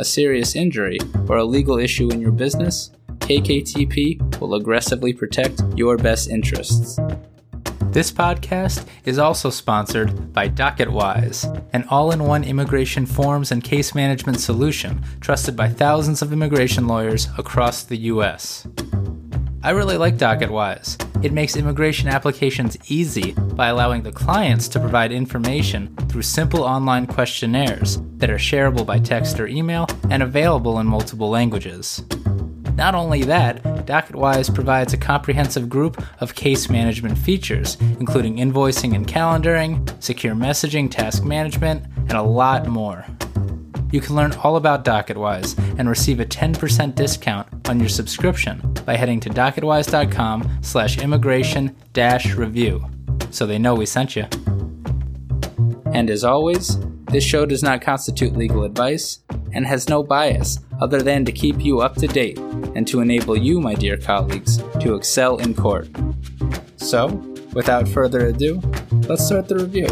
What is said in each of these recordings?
a serious injury, or a legal issue in your business, KKTP will aggressively protect your best interests. This podcast is also sponsored by DocketWise, an all in one immigration forms and case management solution trusted by thousands of immigration lawyers across the U.S. I really like DocketWise. It makes immigration applications easy by allowing the clients to provide information through simple online questionnaires that are shareable by text or email and available in multiple languages. Not only that, DocketWise provides a comprehensive group of case management features, including invoicing and calendaring, secure messaging, task management, and a lot more. You can learn all about DocketWise and receive a 10% discount on your subscription by heading to docketwise.com slash immigration dash review so they know we sent you. And as always, this show does not constitute legal advice and has no bias other than to keep you up to date and to enable you, my dear colleagues, to excel in court. So, without further ado, let's start the review.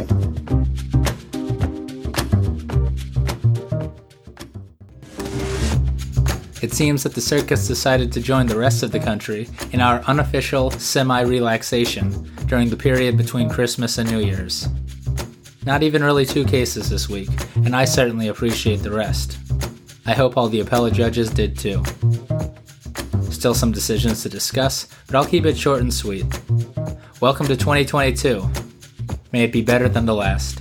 It seems that the circuits decided to join the rest of the country in our unofficial semi relaxation during the period between Christmas and New Year's. Not even really two cases this week, and I certainly appreciate the rest. I hope all the appellate judges did too. Still some decisions to discuss, but I'll keep it short and sweet. Welcome to 2022. May it be better than the last.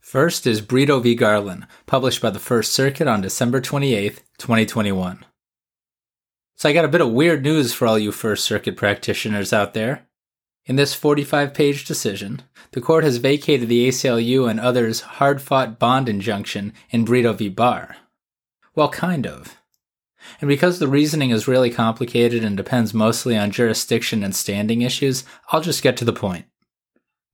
First is Brito v. Garland, published by the First Circuit on December 28, 2021. I got a bit of weird news for all you First Circuit practitioners out there. In this 45 page decision, the court has vacated the ACLU and others' hard fought bond injunction in Brito v. Barr. Well, kind of. And because the reasoning is really complicated and depends mostly on jurisdiction and standing issues, I'll just get to the point.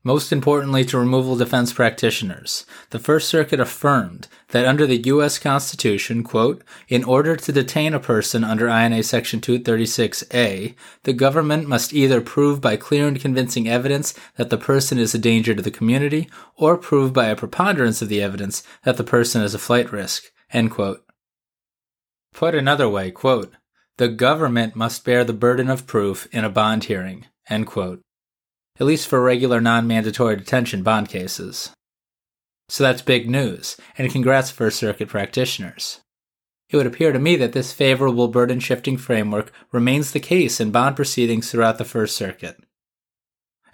Most importantly to removal defense practitioners, the First Circuit affirmed that under the U.S. Constitution, quote, in order to detain a person under INA Section 236A, the government must either prove by clear and convincing evidence that the person is a danger to the community, or prove by a preponderance of the evidence that the person is a flight risk, end quote. Put another way, quote, the government must bear the burden of proof in a bond hearing, end quote at least for regular non mandatory detention bond cases. So that's big news, and congrats First Circuit practitioners. It would appear to me that this favorable burden shifting framework remains the case in bond proceedings throughout the First Circuit.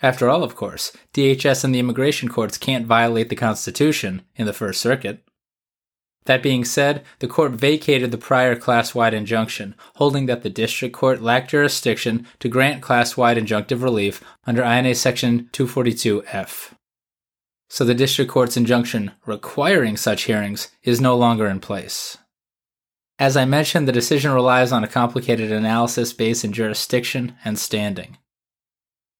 After all, of course, DHS and the immigration courts can't violate the Constitution in the First Circuit. That being said, the court vacated the prior class wide injunction, holding that the district court lacked jurisdiction to grant class wide injunctive relief under INA Section 242F. So the district court's injunction requiring such hearings is no longer in place. As I mentioned, the decision relies on a complicated analysis based in jurisdiction and standing.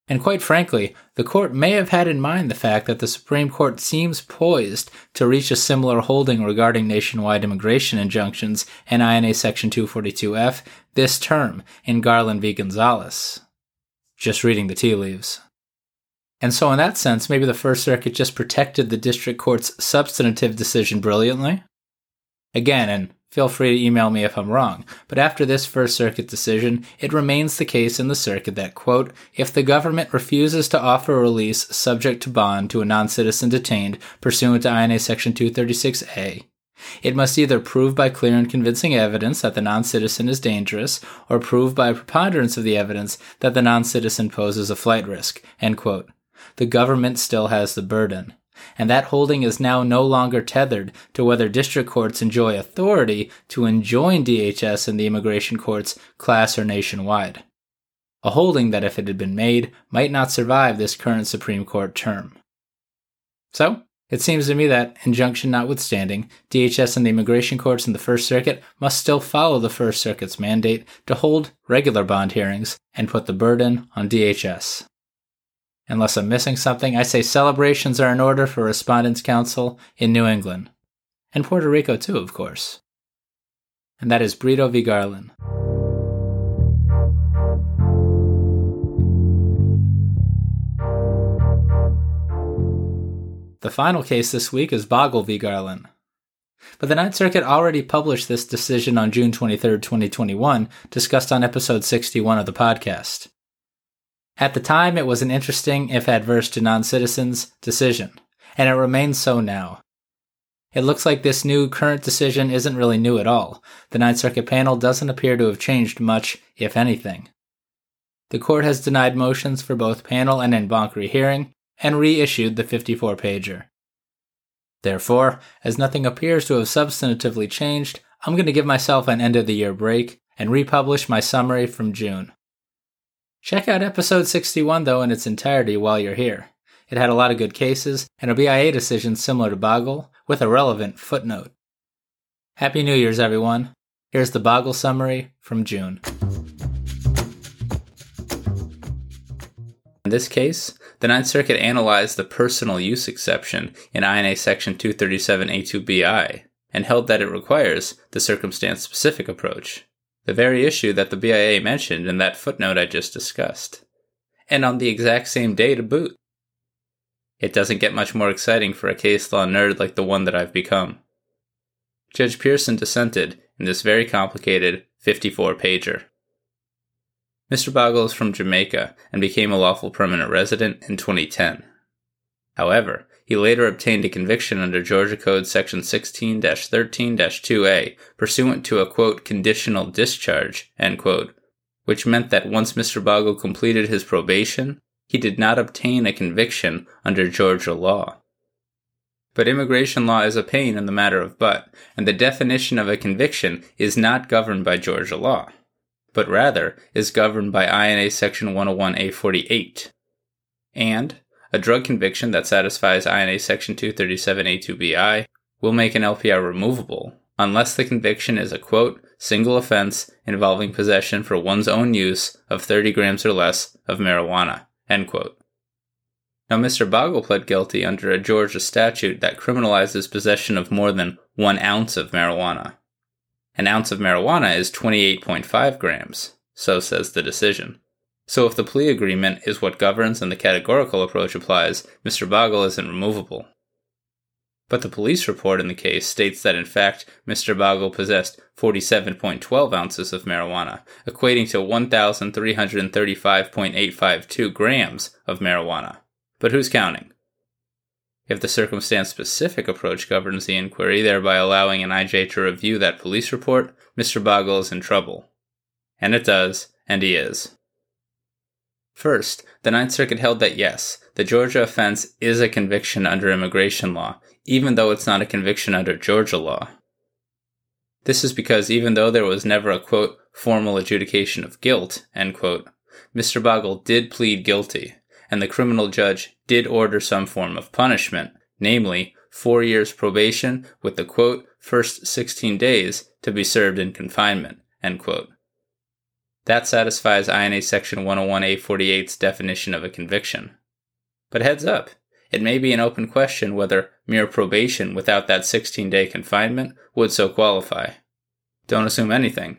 And quite frankly, the court may have had in mind the fact that the Supreme Court seems poised to reach a similar holding regarding nationwide immigration injunctions and INA Section 242F this term in Garland v. Gonzalez. Just reading the tea leaves. And so, in that sense, maybe the First Circuit just protected the district court's substantive decision brilliantly. Again, and Feel free to email me if I'm wrong, but after this First Circuit decision, it remains the case in the circuit that, quote, if the government refuses to offer a release subject to bond to a non citizen detained pursuant to INA Section 236A, it must either prove by clear and convincing evidence that the non citizen is dangerous, or prove by preponderance of the evidence that the non citizen poses a flight risk. End quote. The government still has the burden and that holding is now no longer tethered to whether district courts enjoy authority to enjoin DHS and the immigration courts class or nationwide. A holding that, if it had been made, might not survive this current Supreme Court term. So, It seems to me that, injunction notwithstanding, DHS and the immigration courts in the First Circuit must still follow the First Circuit's mandate to hold regular bond hearings and put the burden on DHS. Unless I'm missing something, I say celebrations are in order for Respondents' Counsel in New England. And Puerto Rico, too, of course. And that is Brito v. Garland. The final case this week is Bogle v. Garland. But the Ninth Circuit already published this decision on June 23, 2021, discussed on episode 61 of the podcast. At the time, it was an interesting, if adverse to non citizens, decision, and it remains so now. It looks like this new current decision isn't really new at all. The Ninth Circuit panel doesn't appear to have changed much, if anything. The court has denied motions for both panel and en banc rehearing, and reissued the 54 pager. Therefore, as nothing appears to have substantively changed, I'm going to give myself an end of the year break and republish my summary from June. Check out episode 61 though in its entirety while you're here. It had a lot of good cases and a BIA decision similar to Bogle with a relevant footnote. Happy New Year's, everyone. Here's the Bogle summary from June. In this case, the Ninth Circuit analyzed the personal use exception in INA Section 237A2BI and held that it requires the circumstance specific approach, the very issue that the BIA mentioned in that footnote I just discussed, and on the exact same day to boot. It doesn't get much more exciting for a case law nerd like the one that I've become. Judge Pearson dissented in this very complicated 54 pager. Mr. Bogle is from Jamaica and became a lawful permanent resident in 2010. However, he later obtained a conviction under Georgia Code Section 16 13 2A pursuant to a quote, conditional discharge, quote, which meant that once Mr. Bogle completed his probation, he did not obtain a conviction under Georgia law. But immigration law is a pain in the matter of but, and the definition of a conviction is not governed by Georgia law but rather is governed by INA Section 101A48. And a drug conviction that satisfies INA Section 237A2BI will make an LPR removable unless the conviction is a quote, single offense involving possession for one's own use of 30 grams or less of marijuana, end quote. Now, Mr. Bogle pled guilty under a Georgia statute that criminalizes possession of more than one ounce of marijuana. An ounce of marijuana is 28.5 grams, so says the decision. So if the plea agreement is what governs and the categorical approach applies, Mr. Bogle isn't removable. But the police report in the case states that in fact Mr. Bogle possessed 47.12 ounces of marijuana, equating to 1,335.852 grams of marijuana. But who's counting? If the circumstance specific approach governs the inquiry, thereby allowing an IJ to review that police report, Mr. Bogle is in trouble. And it does, and he is. First, the Ninth Circuit held that yes, the Georgia offense is a conviction under immigration law, even though it's not a conviction under Georgia law. This is because even though there was never a quote, formal adjudication of guilt, end quote, Mr. Bogle did plead guilty, and the criminal judge did order some form of punishment, namely, four years probation with the quote, first 16 days to be served in confinement, end quote. That satisfies INA section 101A48's definition of a conviction. But heads up, it may be an open question whether mere probation without that 16 day confinement would so qualify. Don't assume anything.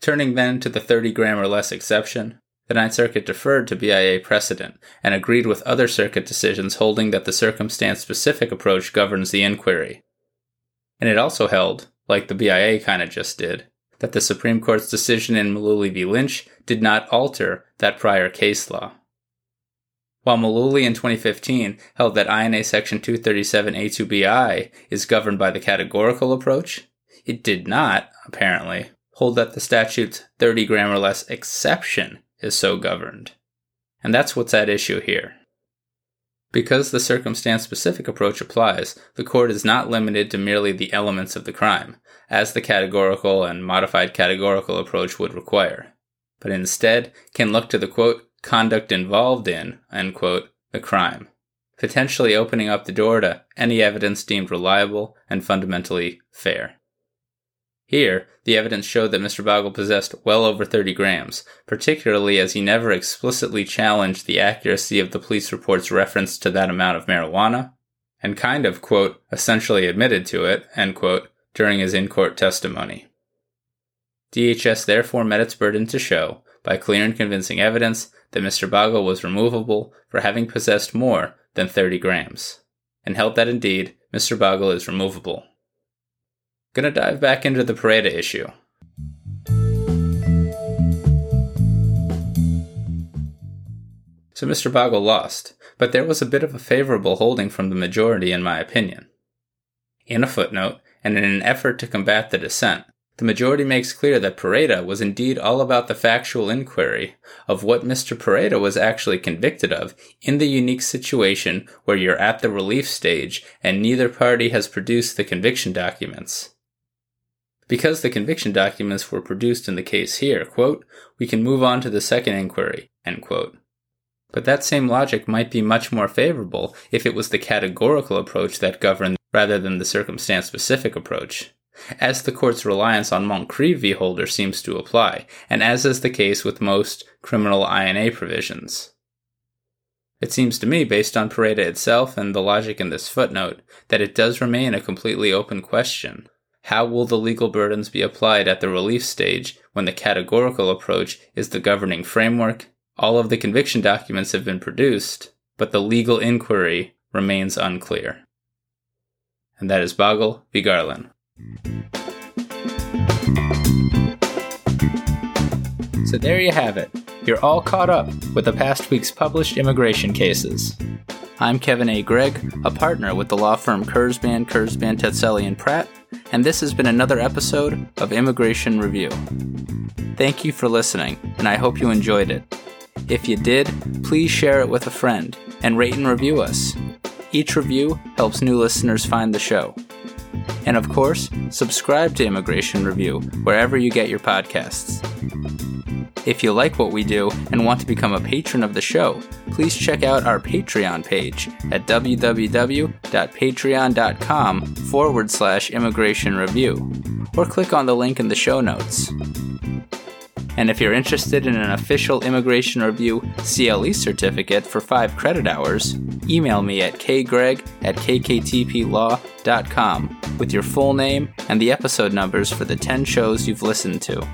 Turning then to the 30 gram or less exception, the Ninth Circuit deferred to BIA precedent and agreed with other circuit decisions holding that the circumstance specific approach governs the inquiry. And it also held, like the BIA kind of just did, that the Supreme Court's decision in Mellouli v. Lynch did not alter that prior case law. While Mellouli in 2015 held that INA Section 237A2BI is governed by the categorical approach, it did not, apparently, hold that the statute's 30 gram or less exception is so governed. And that's what's at issue here. Because the circumstance specific approach applies, the court is not limited to merely the elements of the crime, as the categorical and modified categorical approach would require, but instead can look to the quote, conduct involved in, the crime. potentially opening up the door to any evidence deemed reliable and fundamentally fair. Here, the evidence showed that Mr. Bogle possessed well over 30 grams, particularly as he never explicitly challenged the accuracy of the police report's reference to that amount of marijuana, and kind of, quote, essentially admitted to it, end quote, during his in court testimony. DHS therefore met its burden to show, by clear and convincing evidence, that Mr. Bogle was removable for having possessed more than 30 grams, and held that indeed Mr. Bogle is removable. Gonna dive back into the Pereida issue. So Mr. Bogle lost, but there was a bit of a favorable holding from the majority, in my opinion. In a footnote, and in an effort to combat the dissent, the majority makes clear that Pereida was indeed all about the factual inquiry of what Mr. Pereida was actually convicted of in the unique situation where you're at the relief stage and neither party has produced the conviction documents. Because the conviction documents were produced in the case here, quote, we can move on to the second inquiry, end quote. But that same logic might be much more favorable if it was the categorical approach that governed rather than the circumstance specific approach, as the court's reliance on Moncrieffe v. Holder seems to apply, and as is the case with most criminal INA provisions. It seems to me, based on Pereida itself and the logic in this footnote, that it does remain a completely open question how will the legal burdens be applied at the relief stage when the categorical approach is the governing framework? All of the conviction documents have been produced, but the legal inquiry remains unclear. And that is Bogle v. Garland. So there you have it. You're all caught up with the past week's published immigration cases. I'm Kevin A. Gregg, a partner with the law firm Kurzban, Kurzban, Tetzeli, and Pratt, and this has been another episode of Immigration Review. Thank you for listening, and I hope you enjoyed it. If you did, please share it with a friend and rate and review us. Each review helps new listeners find the show. And of course, subscribe to Immigration Review wherever you get your podcasts. If you like what we do and want to become a patron of the show, please check out our Patreon page at www.patreon.com forward slash immigration review, or click on the link in the show notes. And if you're interested in an official Immigration Review CLE certificate for 5 credit hours, email me at kgregg at kktplaw.com with your full name and the episode numbers for the 10 shows you've listened to.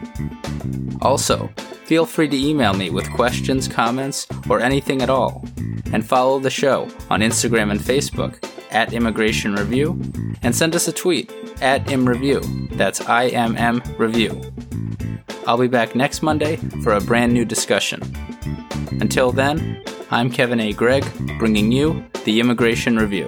Also, feel free to email me with questions, comments, or anything at all. And follow the show on Instagram and Facebook at Immigration Review, and send us a tweet at ImmReview. That's I M M Review. I'll be back next Monday for a brand new discussion. Until then, I'm Kevin A. Gregg, bringing you the Immigration Review.